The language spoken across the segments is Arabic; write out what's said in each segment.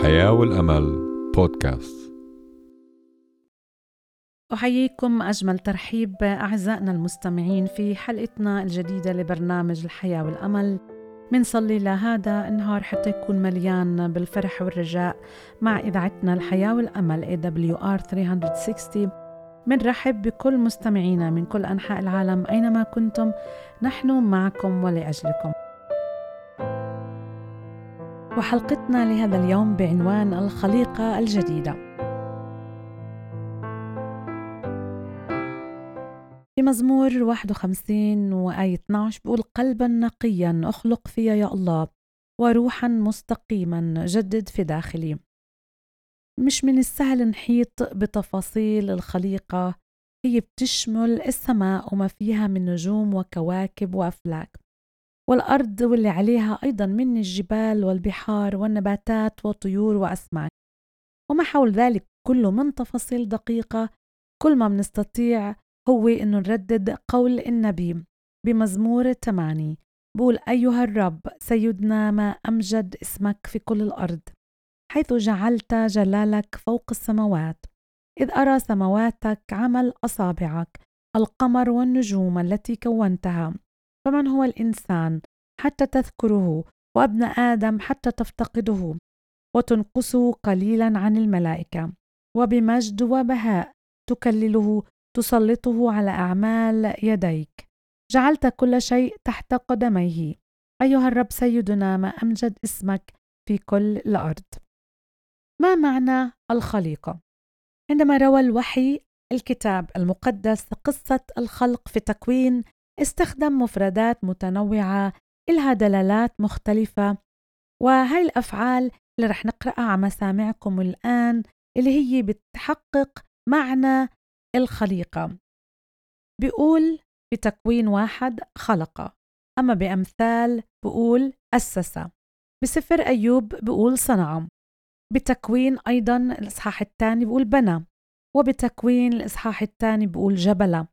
الحياة والأمل بودكاست. أحييكم أجمل ترحيب أعزائنا المستمعين في حلقتنا الجديدة لبرنامج الحياة والأمل. منصلي لهذا النهار حتى يكون مليان بالفرح والرجاء مع إذاعتنا الحياة والأمل AWR 360 منرحب بكل مستمعينا من كل أنحاء العالم أينما كنتم. نحن معكم ولأجلكم. وحلقتنا لهذا اليوم بعنوان الخليقة الجديدة. في مزمور 51 وآية 12 بقول قلبا نقيا أخلق فيا يا الله وروحا مستقيما جدد في داخلي. مش من السهل نحيط بتفاصيل الخليقة هي بتشمل السماء وما فيها من نجوم وكواكب وأفلاك والأرض واللي عليها أيضا من الجبال والبحار والنباتات والطيور وأسماك. وما حول ذلك كله من تفاصيل دقيقة كل ما بنستطيع هو إنه نردد قول النبي بمزمور الثماني بقول أيها الرب سيدنا ما أمجد اسمك في كل الأرض حيث جعلت جلالك فوق السماوات إذ أرى سمواتك عمل أصابعك القمر والنجوم التي كونتها. فمن هو الإنسان حتى تذكره وابن آدم حتى تفتقده وتنقصه قليلا عن الملائكة وبمجد وبهاء تكلله تسلطه على أعمال يديك. جعلت كل شيء تحت قدميه. أيها الرب سيدنا ما أمجد اسمك في كل الأرض. ما معنى الخليقة؟ عندما روى الوحي الكتاب المقدس قصة الخلق في تكوين استخدم مفردات متنوعة إلها دلالات مختلفة وهي الأفعال اللي رح نقرأها على مسامعكم الآن اللي هي بتحقق معنى الخليقة. بيقول بتكوين واحد خلق أما بأمثال بقول أسس بسفر أيوب بقول صنع بتكوين أيضا الإصحاح الثاني بقول بنى وبتكوين الإصحاح الثاني بقول جبل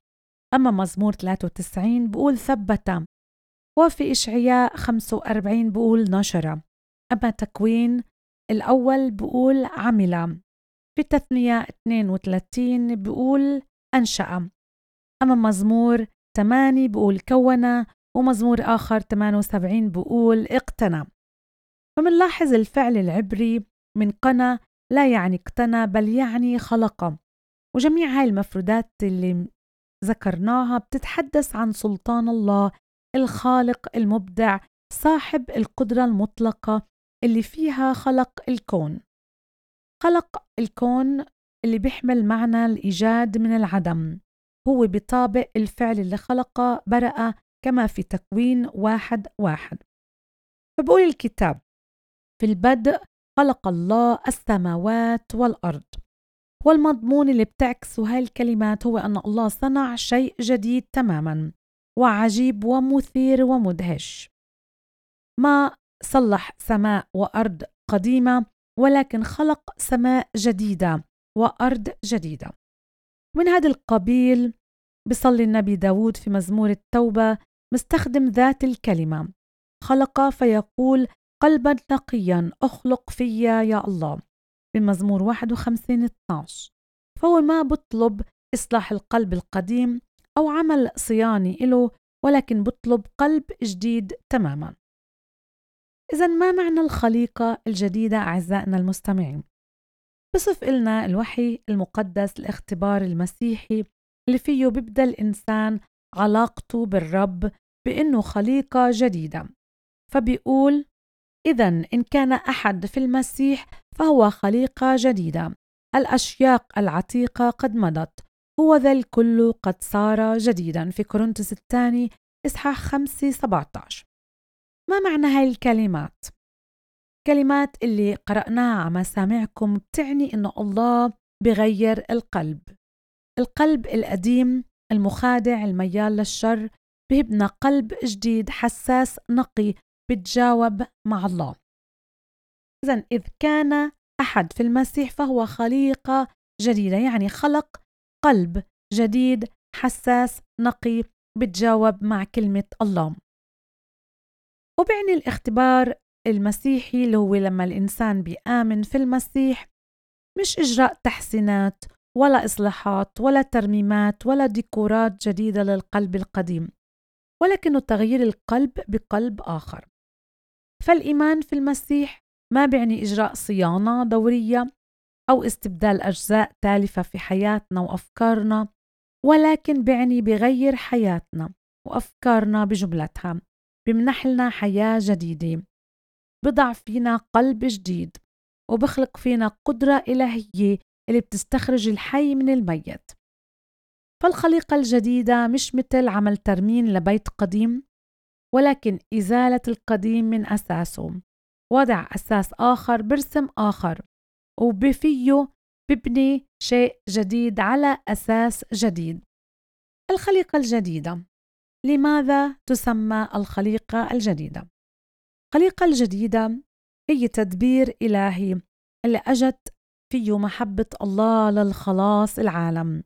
أما مزمور 93 بقول ثبت وفي إشعياء 45 بقول نشر أما تكوين الأول بقول عمل في تثنية 32 بقول أنشأ أما مزمور 8 بقول كون ومزمور آخر 78 بقول اقتنى فمنلاحظ الفعل العبري من قنا لا يعني اقتنى بل يعني خلق وجميع هاي المفردات اللي ذكرناها بتتحدث عن سلطان الله الخالق المبدع صاحب القدرة المطلقة اللي فيها خلق الكون. خلق الكون اللي بيحمل معنى الإيجاد من العدم. هو بطابق الفعل اللي خلقه برأ كما في تكوين واحد واحد. فبقول الكتاب في البدء خلق الله السماوات والأرض. والمضمون اللي بتعكسه هاي الكلمات هو أن الله صنع شيء جديد تماما وعجيب ومثير ومدهش. ما صلح سماء وأرض قديمة ولكن خلق سماء جديدة وأرض جديدة. من هذا القبيل بصلي النبي داود في مزمور التوبة مستخدم ذات الكلمة خلق فيقول قلبا نقيا أخلق فيا يا الله. بمزمور 51 12 فهو ما بطلب إصلاح القلب القديم أو عمل صياني له ولكن بطلب قلب جديد تماما. إذا ما معنى الخليقة الجديدة أعزائنا المستمعين؟ بصف إلنا الوحي المقدس الاختبار المسيحي اللي فيه بيبدأ الإنسان علاقته بالرب بإنه خليقة جديدة. فبيقول إذا إن كان أحد في المسيح فهو خليقة جديدة. الأشياق العتيقة قد مضت. هو ذا الكل قد صار جديدا. في كورنثوس الثاني إصحاح 5 17 ما معنى هاي الكلمات؟ كلمات اللي قرأناها على مسامعكم بتعني إنه الله بغير القلب. القلب القديم المخادع الميال للشر بهبنا قلب جديد حساس نقي بتجاوب مع الله. إذا إذ كان أحد في المسيح فهو خليقة جديدة يعني خلق قلب جديد حساس نقي بتجاوب مع كلمة الله. وبعني الاختبار المسيحي اللي هو لما الإنسان بيآمن في المسيح مش إجراء تحسينات ولا إصلاحات ولا ترميمات ولا ديكورات جديدة للقلب القديم ولكنه تغيير القلب بقلب آخر. فالإيمان في المسيح ما بيعني إجراء صيانة دورية أو استبدال أجزاء تالفة في حياتنا وأفكارنا ولكن بيعني بغير حياتنا وأفكارنا بجملتها بمنح لنا حياة جديدة بضع فينا قلب جديد وبخلق فينا قدرة إلهية اللي بتستخرج الحي من الميت. فالخليقة الجديدة مش مثل عمل ترمين لبيت قديم. ولكن إزالة القديم من أساسه وضع أساس آخر برسم آخر وبفيه ببني شيء جديد على أساس جديد. الخليقة الجديدة. لماذا تسمى الخليقة الجديدة؟ الخليقة الجديدة هي تدبير إلهي اللي أجت فيه محبة الله للخلاص العالم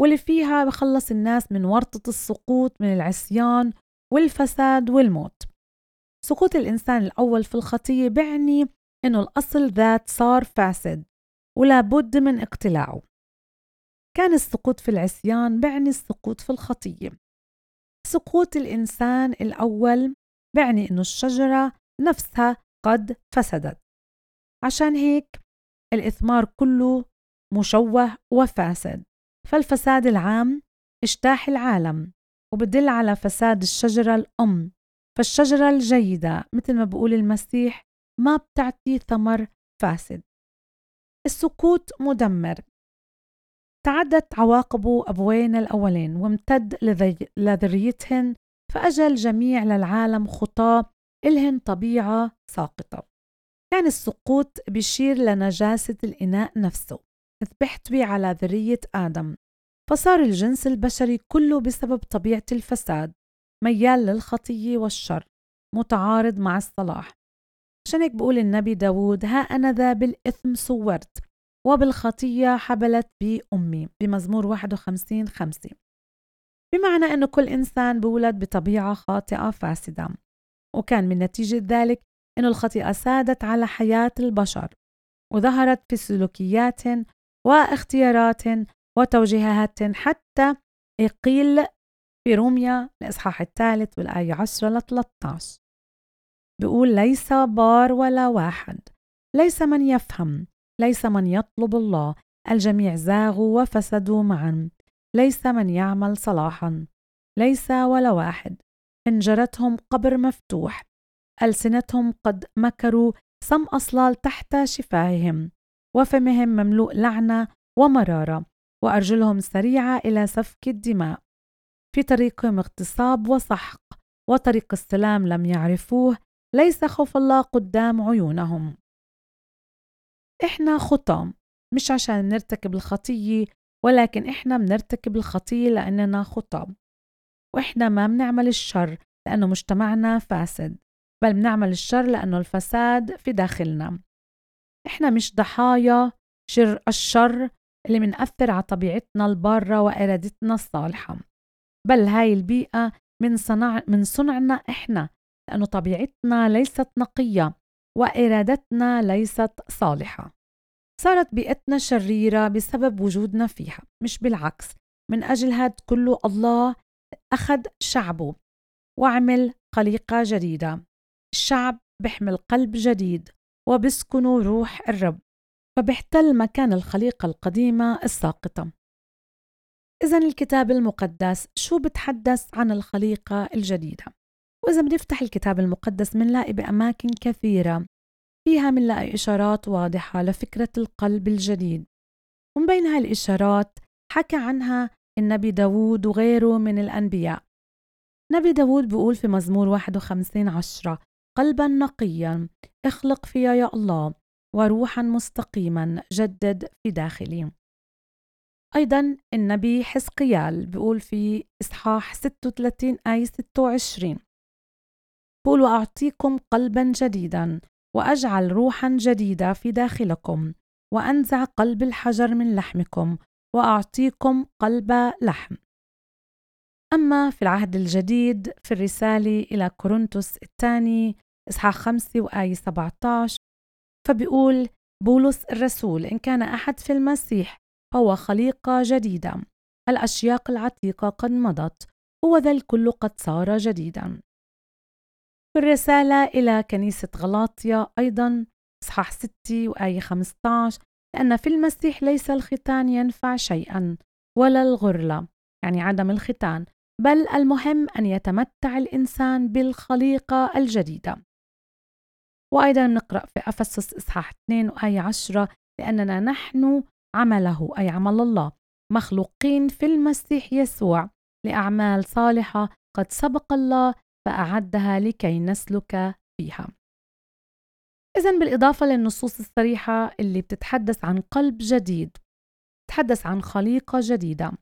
واللي فيها بخلص الناس من ورطة السقوط من العصيان والفساد والموت. سقوط الإنسان الأول في الخطية بعني إنه الأصل ذات صار فاسد ولا بد من اقتلاعه. كان السقوط في العصيان بعني السقوط في الخطية. سقوط الإنسان الأول بعني إنه الشجرة نفسها قد فسدت. عشان هيك الإثمار كله مشوه وفاسد. فالفساد العام اجتاح العالم. وبدل على فساد الشجرة الأم. فالشجرة الجيدة مثل ما بقول المسيح ما بتعطي ثمر فاسد. السكوت مدمر. تعدت عواقبه أبوين الأولين وامتد لذريتهن فأجى الجميع للعالم خطاة إلهن طبيعة ساقطة. كان السقوط بيشير لنجاسة الإناء نفسه. إذ بيحتوي على ذرية آدم. فصار الجنس البشري كله بسبب طبيعة الفساد ميال للخطية والشر متعارض مع الصلاح. عشان هيك بقول النبي داود ها أنا ذا بالإثم صورت وبالخطية حبلت بي أمي بمزمور 51 خمسة. بمعنى أنه كل إنسان بولد بطبيعة خاطئة فاسدة وكان من نتيجة ذلك أن الخطيئة سادت على حياة البشر وظهرت في سلوكيات واختيارات وتوجيهات حتى قيل في روميا الإصحاح الثالث والآية 10 ل 13 بيقول ليس بار ولا واحد ليس من يفهم ليس من يطلب الله الجميع زاغوا وفسدوا معا ليس من يعمل صلاحا ليس ولا واحد حنجرتهم قبر مفتوح ألسنتهم قد مكروا سم أصلال تحت شفاههم وفمهم مملوء لعنة ومرارة وأرجلهم سريعة إلى سفك الدماء. في طريقهم اغتصاب وسحق وطريق السلام لم يعرفوه ليس خوف الله قدام عيونهم. إحنا خطام مش عشان نرتكب الخطية ولكن إحنا بنرتكب الخطية لأننا خطام. وإحنا ما بنعمل الشر لأنه مجتمعنا فاسد بل بنعمل الشر لأنه الفساد في داخلنا. إحنا مش ضحايا شر الشر اللي منأثر على طبيعتنا البارة وإرادتنا الصالحة. بل هاي البيئة من صنع من صنعنا إحنا لأنه طبيعتنا ليست نقية وإرادتنا ليست صالحة. صارت بيئتنا شريرة بسبب وجودنا فيها مش بالعكس. من أجل هاد كله الله أخذ شعبه وعمل خليقة جديدة. الشعب بيحمل قلب جديد وبسكنوا روح الرب. فبيحتل مكان الخليقة القديمة الساقطة. إذا الكتاب المقدس شو بتحدث عن الخليقة الجديدة؟ وإذا بنفتح الكتاب المقدس منلاقي بأماكن كثيرة فيها منلاقي إشارات واضحة لفكرة القلب الجديد. ومن بين هاي الإشارات حكى عنها النبي داود وغيره من الأنبياء. نبي داود بيقول في مزمور 51 عشرة قلبا نقيا اخلق فيا يا الله. وروحا مستقيما جدد في داخلي. أيضا النبي حزقيال بيقول في إصحاح 36 آية 26 بقول وأعطيكم قلبا جديدا وأجعل روحا جديدة في داخلكم وأنزع قلب الحجر من لحمكم وأعطيكم قلب لحم. أما في العهد الجديد في الرسالة إلى كورنثوس الثاني إصحاح 5 وآية 17 فبيقول بولس الرسول إن كان أحد في المسيح فهو خليقة جديدة. الأشياق العتيقة قد مضت هو ذا الكل قد صار جديدا. في الرسالة إلى كنيسة غلاطيا أيضا إصحاح 6 وآية 15 لأن في المسيح ليس الختان ينفع شيئا ولا الغرلة يعني عدم الختان بل المهم أن يتمتع الإنسان بالخليقة الجديدة. وأيضا نقرأ في أفسس إصحاح 2 وآية 10 لأننا نحن عمله أي عمل الله مخلوقين في المسيح يسوع لأعمال صالحة قد سبق الله فأعدها لكي نسلك فيها. إذا بالإضافة للنصوص الصريحة اللي بتتحدث عن قلب جديد، بتتحدث عن خليقة جديدة،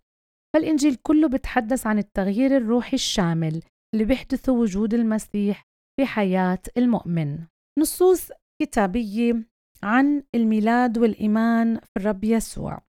فالإنجيل كله بتحدث عن التغيير الروحي الشامل اللي بيحدثه وجود المسيح في حياة المؤمن. نصوص كتابية عن الميلاد والإيمان في الرب يسوع.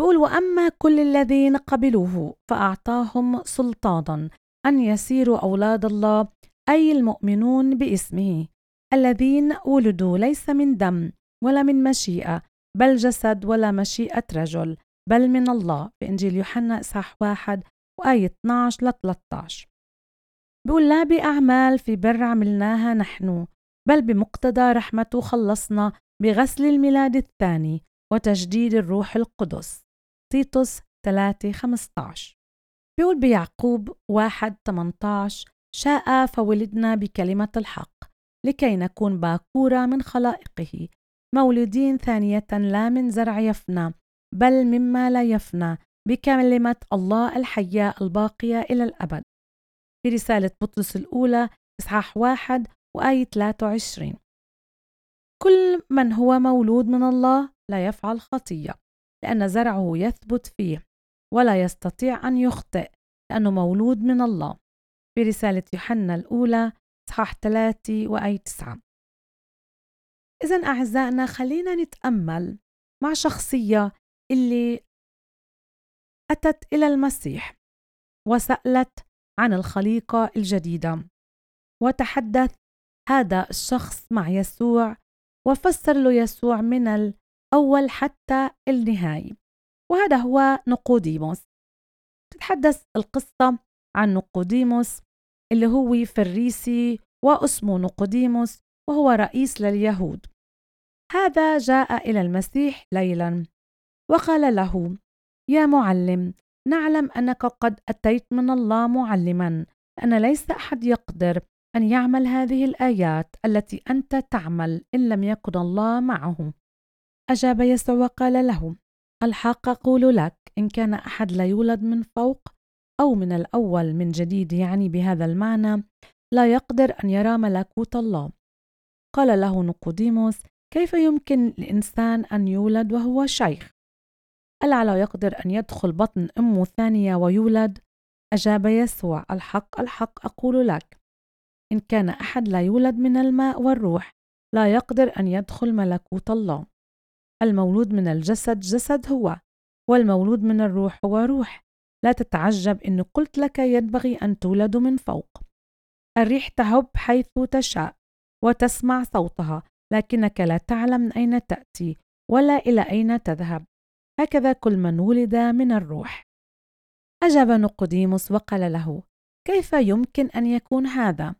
بقول وأما كل الذين قبلوه فأعطاهم سلطانا أن يسيروا أولاد الله أي المؤمنون باسمه. الذين ولدوا ليس من دم ولا من مشيئة بل جسد ولا مشيئة رجل بل من الله. في إنجيل يوحنا إصحاح واحد وآية 12 ل 13 بيقول لا بأعمال في بر عملناها نحن بل بمقتضى رحمته خلصنا بغسل الميلاد الثاني وتجديد الروح القدس. تيتوس 3 15 بيقول بيعقوب 1 18 شاء فولدنا بكلمة الحق لكي نكون باكورة من خلائقه مولودين ثانية لا من زرع يفنى بل مما لا يفنى بكلمة الله الحية الباقية إلى الأبد. في رسالة بطرس الأولى إصحاح واحد وآية 23 كل من هو مولود من الله لا يفعل خطية لأن زرعه يثبت فيه ولا يستطيع أن يخطئ لأنه مولود من الله. في رسالة يوحنا الأولى صحاح 3 وآية 9 إذا أعزائنا خلينا نتأمل مع شخصية اللي أتت إلى المسيح وسألت عن الخليقة الجديدة وتحدث هذا الشخص مع يسوع وفسر له يسوع من الأول حتى النهاية. وهذا هو نقوديموس. تتحدث القصة عن نقوديموس اللي هو فريسي واسمه نقوديموس وهو رئيس لليهود. هذا جاء إلى المسيح ليلا وقال له يا معلم نعلم أنك قد أتيت من الله معلما لأن ليس أحد يقدر أن يعمل هذه الآيات التي أنت تعمل إن لم يكن الله معه أجاب يسوع وقال له الحق أقول لك إن كان أحد لا يولد من فوق أو من الأول من جديد يعني بهذا المعنى لا يقدر أن يرى ملكوت الله. قال له نقوديموس كيف يمكن لإنسان أن يولد وهو شيخ؟ ألا لا يقدر أن يدخل بطن أمه ثانية ويولد؟ أجاب يسوع الحق الحق أقول لك. إن كان أحد لا يولد من الماء والروح لا يقدر أن يدخل ملكوت الله. المولود من الجسد جسد هو والمولود من الروح هو روح. لا تتعجب إن قلت لك ينبغي أن تولد من فوق. الريح تهب حيث تشاء وتسمع صوتها لكنك لا تعلم من أين تأتي ولا إلى أين تذهب. هكذا كل من ولد من الروح. أجاب نقديموس وقال له كيف يمكن أن يكون هذا؟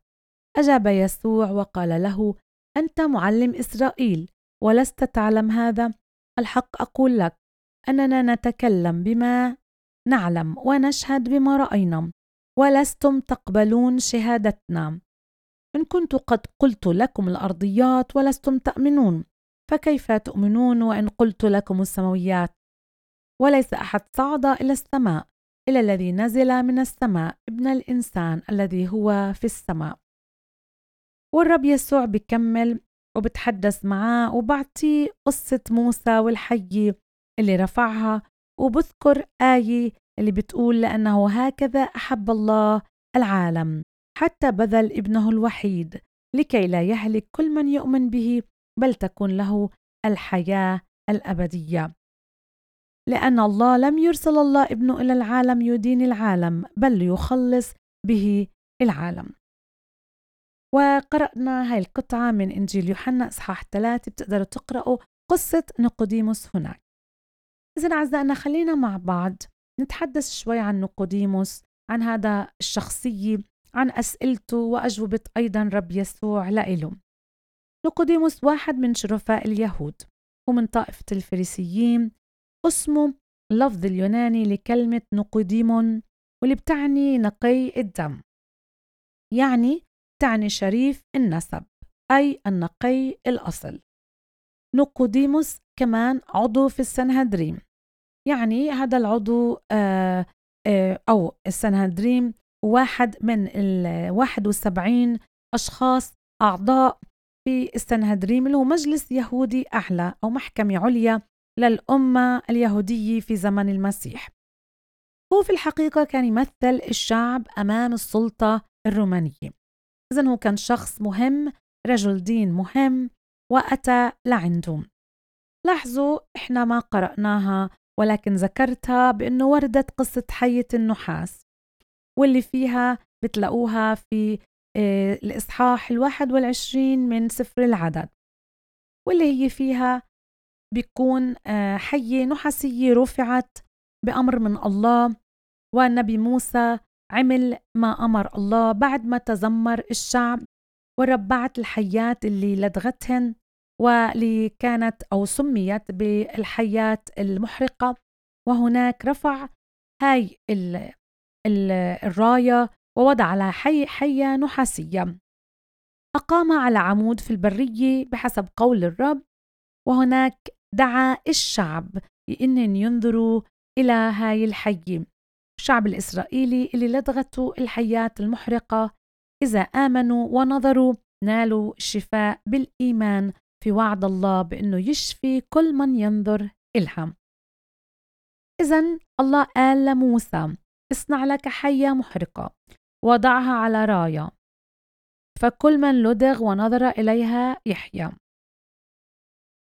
أجاب يسوع وقال له أنت معلم إسرائيل ولست تعلم هذا؟ الحق أقول لك أننا نتكلم بما نعلم ونشهد بما رأينا ولستم تقبلون شهادتنا. إن كنت قد قلت لكم الأرضيات ولستم تامنون فكيف تؤمنون وإن قلت لكم السماويات؟ وليس أحد صعد إلى السماء إلا الذي نزل من السماء ابن الإنسان الذي هو في السماء. والرب يسوع بكمل وبتحدث معاه وبعطيه قصة موسى والحية اللي رفعها. وبذكر آية اللي بتقول لأنه هكذا أحب الله العالم حتى بذل ابنه الوحيد لكي لا يهلك كل من يؤمن به بل تكون له الحياة الأبدية. لأن الله لم يرسل الله ابنه إلى العالم يدين العالم بل يخلص به العالم. وقرأنا هاي القطعة من إنجيل يوحنا إصحاح ثلاثة بتقدروا تقرأوا قصة نيقوديموس هناك. إذا أعزائنا خلينا مع بعض نتحدث شوي عن نيقوديموس عن هذا الشخصية عن أسئلته وأجوبة أيضا رب يسوع لإله نيقوديموس واحد من شرفاء اليهود ومن طائفة الفريسيين اسمه اللفظ اليوناني لكلمة نقوديمون واللي بتعني نقي الدم. يعني تعني شريف النسب أي النقي الأصل. نقوديموس كمان عضو في السنهدريم يعني هذا العضو آه آه أو السنهدريم واحد من ال 71 أشخاص أعضاء في السنهدريم اللي هو مجلس يهودي أعلى أو محكمة عليا للأمة اليهودية في زمن المسيح. هو في الحقيقة كان يمثل الشعب أمام السلطة الرومانية. إذا هو كان شخص مهم رجل دين مهم وأتى لعندهم لاحظوا إحنا ما قرأناها ولكن ذكرتها بأنه وردت قصة حية النحاس واللي فيها بتلاقوها في آه، الإصحاح الواحد والعشرين من سفر العدد واللي هي فيها بيكون آه، حية نحاسية رفعت بأمر من الله والنبي موسى عمل ما أمر الله بعد ما تذمر الشعب وربعت الحيات اللي لدغتهن واللي كانت أو سميت بالحيات المحرقة. وهناك رفع هاي ال ال الراية ووضع على حي حية نحاسية. أقام على عمود في البرية بحسب قول الرب. وهناك دعا الشعب بأن ينظروا إلى هاي الحية الشعب الإسرائيلي اللي لدغته الحيات المحرقة إذا آمنوا ونظروا نالوا الشفاء بالإيمان في وعد الله بأنه يشفي كل من ينظر إلها. إذا الله قال لموسى اصنع لك حية محرقة وضعها على راية فكل من لدغ ونظر إليها يحيا.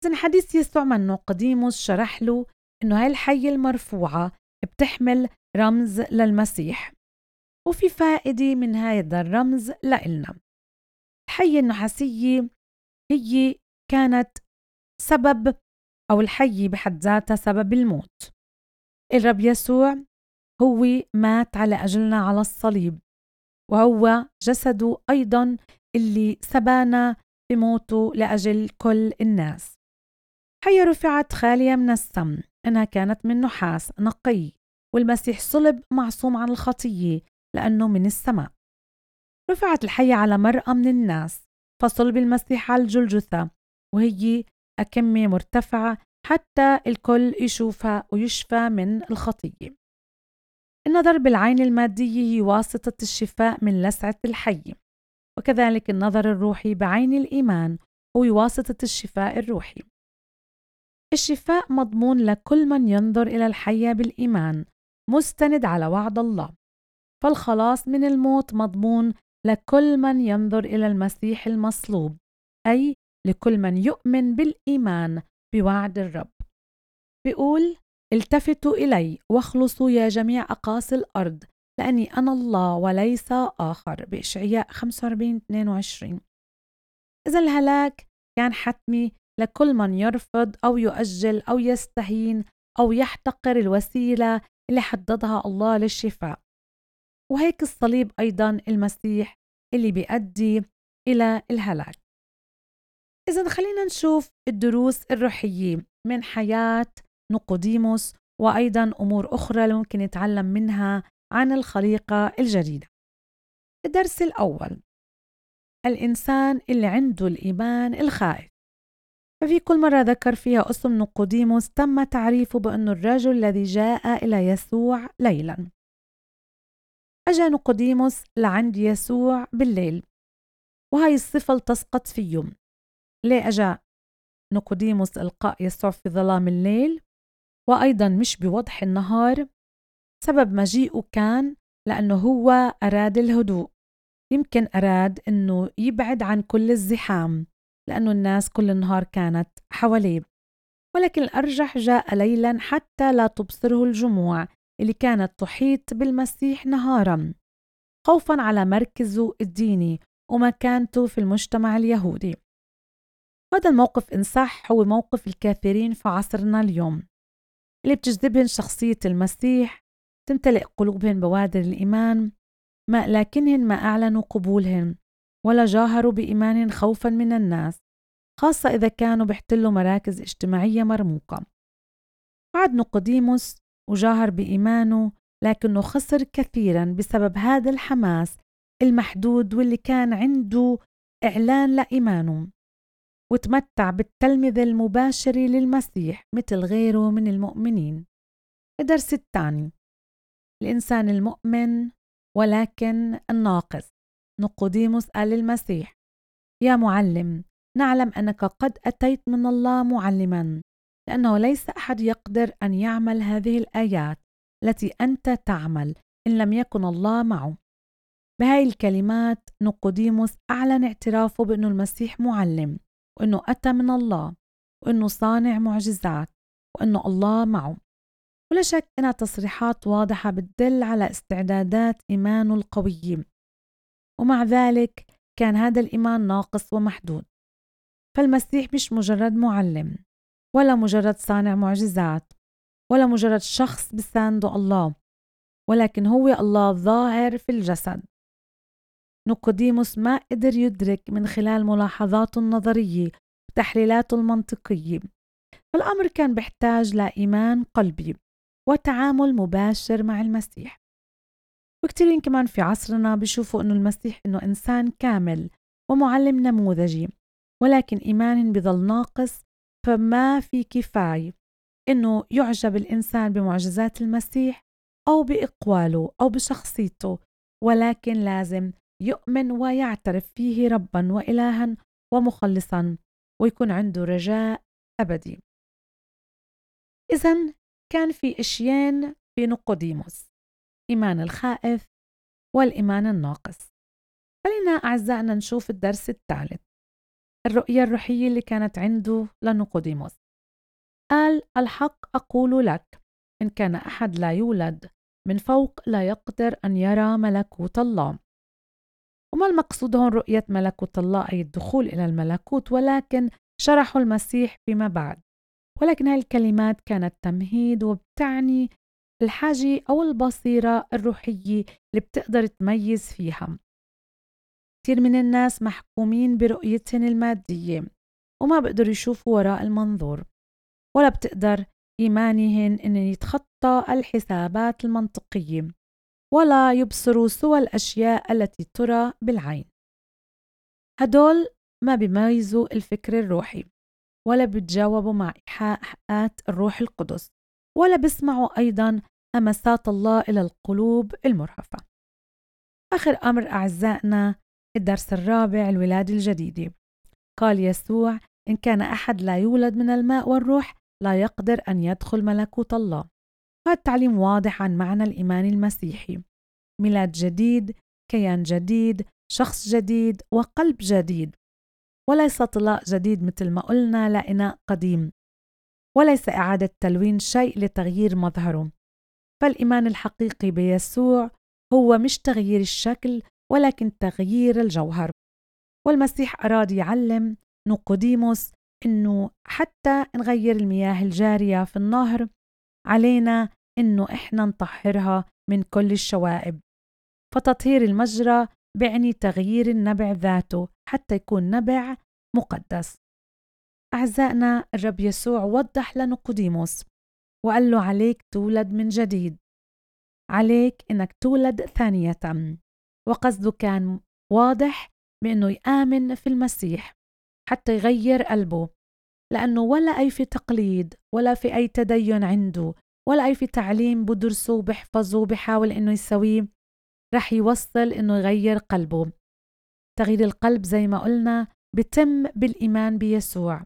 إذن حديث يسوع من نقديموس شرح له إنه هاي الحية المرفوعة بتحمل رمز للمسيح. وفي فائدة من هذا الرمز لإلنا. الحية النحاسية هي كانت سبب أو الحية بحد ذاتها سبب الموت. الرب يسوع هو مات على أجلنا على الصليب وهو جسده أيضا اللي سبانا بموته لأجل كل الناس. حية رفعت خالية من السم. إنها كانت من نحاس نقي والمسيح صلب معصوم عن الخطية لأنه من السماء. رفعت الحية على مرأة من الناس فصلب المسيح على الجلجثة وهي أكمة مرتفعة حتى الكل يشوفها ويشفى من الخطية. النظر بالعين المادية هي واسطة الشفاء من لسعة الحي وكذلك النظر الروحي بعين الإيمان هو واسطة الشفاء الروحي. الشفاء مضمون لكل من ينظر إلى الحياة بالإيمان مستند على وعد الله. فالخلاص من الموت مضمون لكل من ينظر إلى المسيح المصلوب أي لكل من يؤمن بالإيمان بوعد الرب. بيقول التفتوا إلي واخلصوا يا جميع أقاصي الأرض لأني أنا الله وليس آخر. بإشعياء 45 22 إذا الهلاك كان حتمي لكل من يرفض أو يؤجل أو يستهين أو يحتقر الوسيلة اللي حددها الله للشفاء. وهيك الصليب أيضا المسيح اللي بيؤدي إلى الهلاك. إذا خلينا نشوف الدروس الروحية من حياة نقوديموس وأيضا أمور أخرى اللي ممكن نتعلم منها عن الخليقة الجديدة. الدرس الأول. الإنسان اللي عنده الإيمان الخائف. ففي كل مرة ذكر فيها اسم نقوديموس تم تعريفه بأنه الرجل الذي جاء إلى يسوع ليلا. أجا نقوديموس لعند يسوع بالليل وهاي الصفة تسقط فيه ليه أجا نقوديموس إلقاء يسوع في ظلام الليل؟ وأيضا مش بوضح النهار. سبب مجيئه كان لأنه هو أراد الهدوء. يمكن أراد أنه يبعد عن كل الزحام. لأنه الناس كل النهار كانت حواليه. ولكن الأرجح جاء ليلا حتى لا تبصره الجموع اللي كانت تحيط بالمسيح نهارا. خوفا على مركزه الديني ومكانته في المجتمع اليهودي. هذا الموقف إن صح هو موقف الكثيرين في عصرنا اليوم. اللي بتجذبهن شخصية المسيح تمتلئ قلوبهن بوادر الإيمان ما لكنهن ما أعلنوا قبولهن. ولا جاهروا بإيمانهن خوفا من الناس خاصة إذا كانوا بيحتلوا مراكز اجتماعية مرموقة. عاد نقديموس وجاهر بإيمانه لكنه خسر كثيرا بسبب هذا الحماس المحدود واللي كان عنده إعلان لإيمانه. وتمتع بالتلمذة المباشرة للمسيح مثل غيره من المؤمنين. الدرس الثاني الإنسان المؤمن ولكن الناقص. نقوديموس قال للمسيح يا معلم نعلم أنك قد أتيت من الله معلما لأنه ليس أحد يقدر أن يعمل هذه الآيات التي أنت تعمل إن لم يكن الله معه. بهاي الكلمات نقوديموس أعلن اعترافه بأنه المسيح معلم وأنه أتى من الله وأنه صانع معجزات وأنه الله معه. ولا شك أنها تصريحات واضحة بتدل على استعدادات إيمانه القوية. ومع ذلك كان هذا الإيمان ناقص ومحدود. فالمسيح مش مجرد معلم ولا مجرد صانع معجزات ولا مجرد شخص بسانده الله ولكن هو الله ظاهر في الجسد. نقوديموس ما قدر يدرك من خلال ملاحظاته النظرية وتحليلاته المنطقية. فالأمر كان بيحتاج لإيمان قلبي وتعامل مباشر مع المسيح. وكتيرين كمان في عصرنا بيشوفوا إنه المسيح إنه إنسان كامل ومعلم نموذجي ولكن إيمان بضل ناقص فما في كفاية إنه يعجب الإنسان بمعجزات المسيح أو بإقواله أو بشخصيته ولكن لازم يؤمن ويعترف فيه ربا وإلها ومخلصا ويكون عنده رجاء أبدي. إذا كان في إشيين في نقوديموس. إيمان الخائف والإيمان الناقص. خلينا أعزائنا نشوف الدرس الثالث الرؤية الروحية اللي كانت عنده لنقوديموس. قال الحق أقول لك إن كان أحد لا يولد من فوق لا يقدر أن يرى ملكوت الله. وما المقصود هون رؤية ملكوت الله أي الدخول إلى الملكوت؟ ولكن شرحه المسيح فيما بعد. ولكن هاي الكلمات كانت تمهيد وبتعني الحاجة أو البصيرة الروحية اللي بتقدر تميز فيها. كثير من الناس محكومين برؤيتهم المادية وما بقدروا يشوفوا وراء المنظور ولا بتقدر إيمانهن أن يتخطى الحسابات المنطقية ولا يبصروا سوى الأشياء التي ترى بالعين. هدول ما بيميزوا الفكر الروحي ولا بيتجاوبوا مع إيحاءات الروح القدس ولا بيسمعوا أيضا همسات الله إلى القلوب المرهفة. آخر أمر أعزائنا الدرس الرابع الولادة الجديدة. قال يسوع إن كان أحد لا يولد من الماء والروح لا يقدر أن يدخل ملكوت الله. هذا التعليم واضح عن معنى الإيمان المسيحي. ميلاد جديد كيان جديد شخص جديد وقلب جديد. وليس طلاء جديد مثل ما قلنا لإناء قديم. وليس إعادة تلوين شيء لتغيير مظهره. فالإيمان الحقيقي بيسوع هو مش تغيير الشكل ولكن تغيير الجوهر. والمسيح أراد يعلم نقوديموس إنه حتى نغير المياه الجارية في النهر علينا إنه إحنا نطهرها من كل الشوائب. فتطهير المجرى بعني تغيير النبع ذاته حتى يكون نبع مقدس. أعزائنا الرب يسوع وضح لنقوديموس وقال له عليك تولد من جديد. عليك إنك تولد ثانية. وقصده كان واضح بأنه يآمن في المسيح حتى يغير قلبه لأنه ولا أي في تقليد ولا في أي تدين عنده ولا أي في تعليم بدرسه وبحفظه وبحاول إنه يسويه رح يوصل إنه يغير قلبه. تغيير القلب زي ما قلنا بتم بالإيمان بيسوع.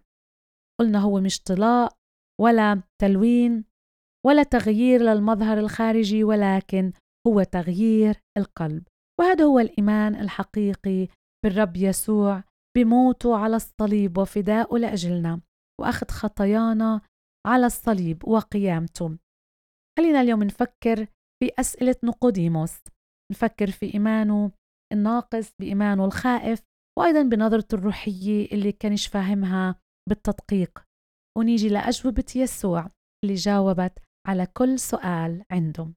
قلنا هو مش طلاء ولا تلوين ولا تغيير للمظهر الخارجي ولكن هو تغيير القلب. وهذا هو الإيمان الحقيقي بالرب يسوع بموته على الصليب وفدائه لأجلنا. وأخذ خطايانا على الصليب وقيامته. خلينا اليوم نفكر في أسئلة نقوديموس. نفكر في إيمانه الناقص بإيمانه الخائف وأيضا بنظرته الروحية اللي كانش فاهمها بالتدقيق. ونيجي لأجوبة يسوع اللي جاوبت على كل سؤال عنده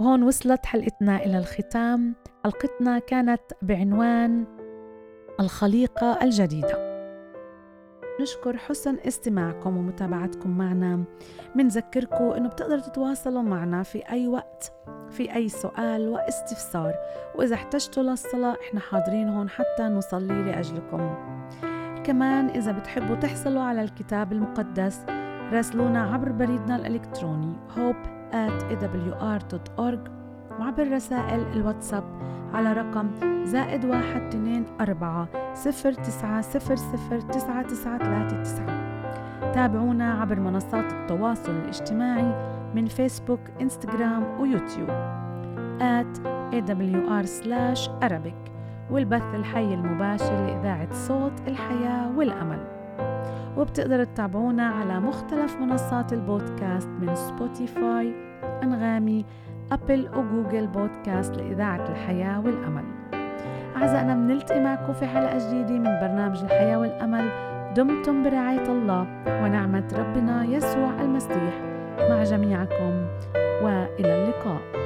وهون وصلت حلقتنا إلى الختام. حلقتنا كانت بعنوان الخليقة الجديدة. نشكر حسن استماعكم ومتابعتكم معنا. منذكركم إنه بتقدروا تتواصلوا معنا في أي وقت في أي سؤال واستفسار. وإذا احتجتوا للصلاة إحنا حاضرين هون حتى نصلي لأجلكم. كمان إذا بتحبوا تحصلوا على الكتاب المقدس راسلونا عبر بريدنا الإلكتروني hope at awr.org وعبر رسائل الواتساب على رقم زائد واحد اثنين أربعة صفر تسعة صفر صفر تسعة تسعة ثلاثة تسعة. تابعونا عبر منصات التواصل الاجتماعي من فيسبوك انستغرام ويوتيوب at awr slash arabic. والبث الحي المباشر لإذاعة صوت الحياة والأمل. وبتقدروا تتابعونا على مختلف منصات البودكاست من سبوتيفاي أنغامي أبل وجوجل بودكاست لإذاعة الحياة والأمل. أعزائنا بنلتقي معكم في حلقة جديدة من برنامج الحياة والأمل. دمتم برعاية الله ونعمة ربنا يسوع المسيح. مع جميعكم وإلى اللقاء.